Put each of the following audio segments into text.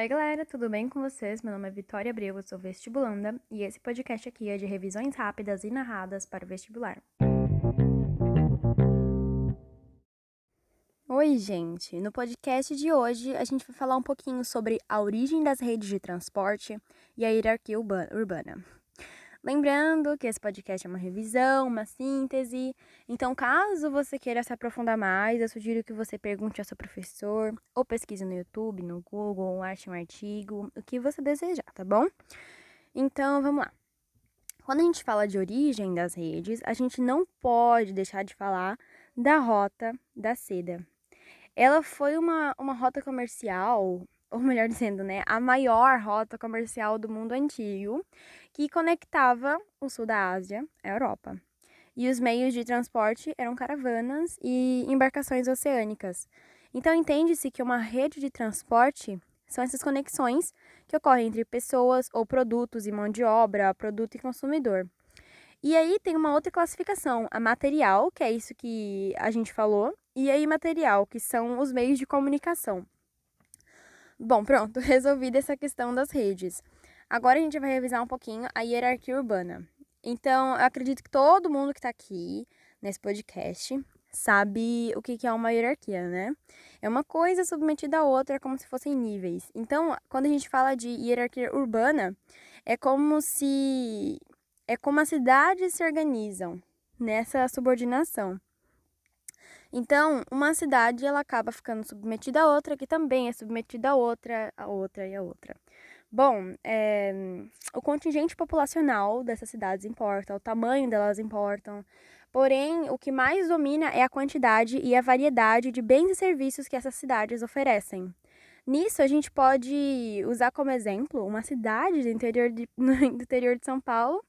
Oi, galera, tudo bem com vocês? Meu nome é Vitória Abreu, eu sou vestibulanda e esse podcast aqui é de revisões rápidas e narradas para o vestibular. Oi, gente! No podcast de hoje a gente vai falar um pouquinho sobre a origem das redes de transporte e a hierarquia urbana. Lembrando que esse podcast é uma revisão, uma síntese. Então, caso você queira se aprofundar mais, eu sugiro que você pergunte ao seu professor ou pesquise no YouTube, no Google, ou ache um artigo, o que você desejar, tá bom? Então, vamos lá. Quando a gente fala de origem das redes, a gente não pode deixar de falar da rota da seda. Ela foi uma, uma rota comercial ou melhor dizendo, né, a maior rota comercial do mundo antigo, que conectava o sul da Ásia à Europa. E os meios de transporte eram caravanas e embarcações oceânicas. Então entende-se que uma rede de transporte são essas conexões que ocorrem entre pessoas ou produtos e mão de obra, produto e consumidor. E aí tem uma outra classificação, a material, que é isso que a gente falou, e a imaterial, que são os meios de comunicação. Bom, pronto, resolvida essa questão das redes. Agora a gente vai revisar um pouquinho a hierarquia urbana. Então, eu acredito que todo mundo que está aqui nesse podcast sabe o que é uma hierarquia, né? É uma coisa submetida à outra como se fossem níveis. Então, quando a gente fala de hierarquia urbana, é como se é como as cidades se organizam nessa subordinação. Então, uma cidade ela acaba ficando submetida a outra, que também é submetida a outra, a outra e a outra. Bom, é, o contingente populacional dessas cidades importa, o tamanho delas importam. Porém, o que mais domina é a quantidade e a variedade de bens e serviços que essas cidades oferecem. Nisso, a gente pode usar como exemplo uma cidade do interior de, do interior de São Paulo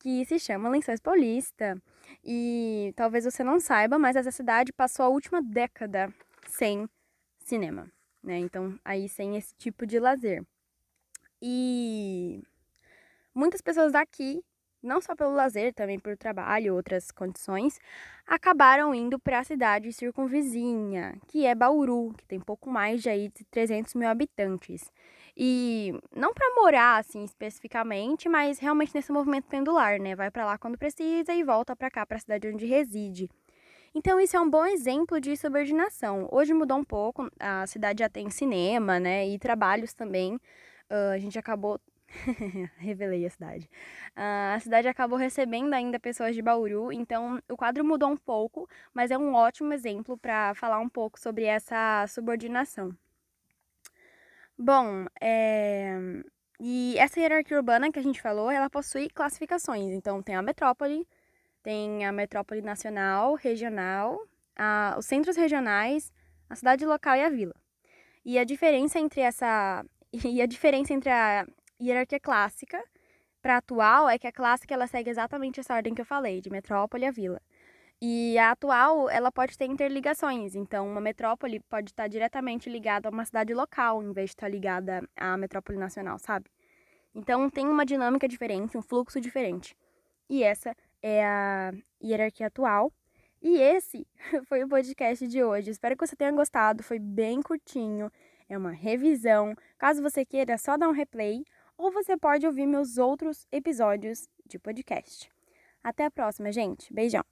que se chama Lençóis Paulista. E talvez você não saiba, mas essa cidade passou a última década sem cinema, né? Então, aí sem esse tipo de lazer. E muitas pessoas daqui não só pelo lazer, também por trabalho outras condições, acabaram indo para a cidade circunvizinha, que é Bauru, que tem pouco mais de, aí, de 300 mil habitantes. E não para morar assim especificamente, mas realmente nesse movimento pendular, né? Vai para lá quando precisa e volta para cá, para a cidade onde reside. Então isso é um bom exemplo de subordinação. Hoje mudou um pouco, a cidade já tem cinema, né, e trabalhos também. Uh, a gente acabou Revelei a cidade. Uh, a cidade acabou recebendo ainda pessoas de Bauru, então o quadro mudou um pouco, mas é um ótimo exemplo para falar um pouco sobre essa subordinação. Bom, é... e essa hierarquia urbana que a gente falou, ela possui classificações. Então tem a metrópole, tem a metrópole nacional, regional, a... os centros regionais, a cidade local e a vila. E a diferença entre essa e a diferença entre a hierarquia clássica para atual é que a clássica ela segue exatamente essa ordem que eu falei, de metrópole a vila. E a atual, ela pode ter interligações. Então, uma metrópole pode estar diretamente ligada a uma cidade local, em vez de estar ligada à metrópole nacional, sabe? Então, tem uma dinâmica diferente, um fluxo diferente. E essa é a hierarquia atual. E esse foi o podcast de hoje. Espero que você tenha gostado. Foi bem curtinho. É uma revisão. Caso você queira, é só dar um replay ou você pode ouvir meus outros episódios de podcast. Até a próxima, gente. Beijão!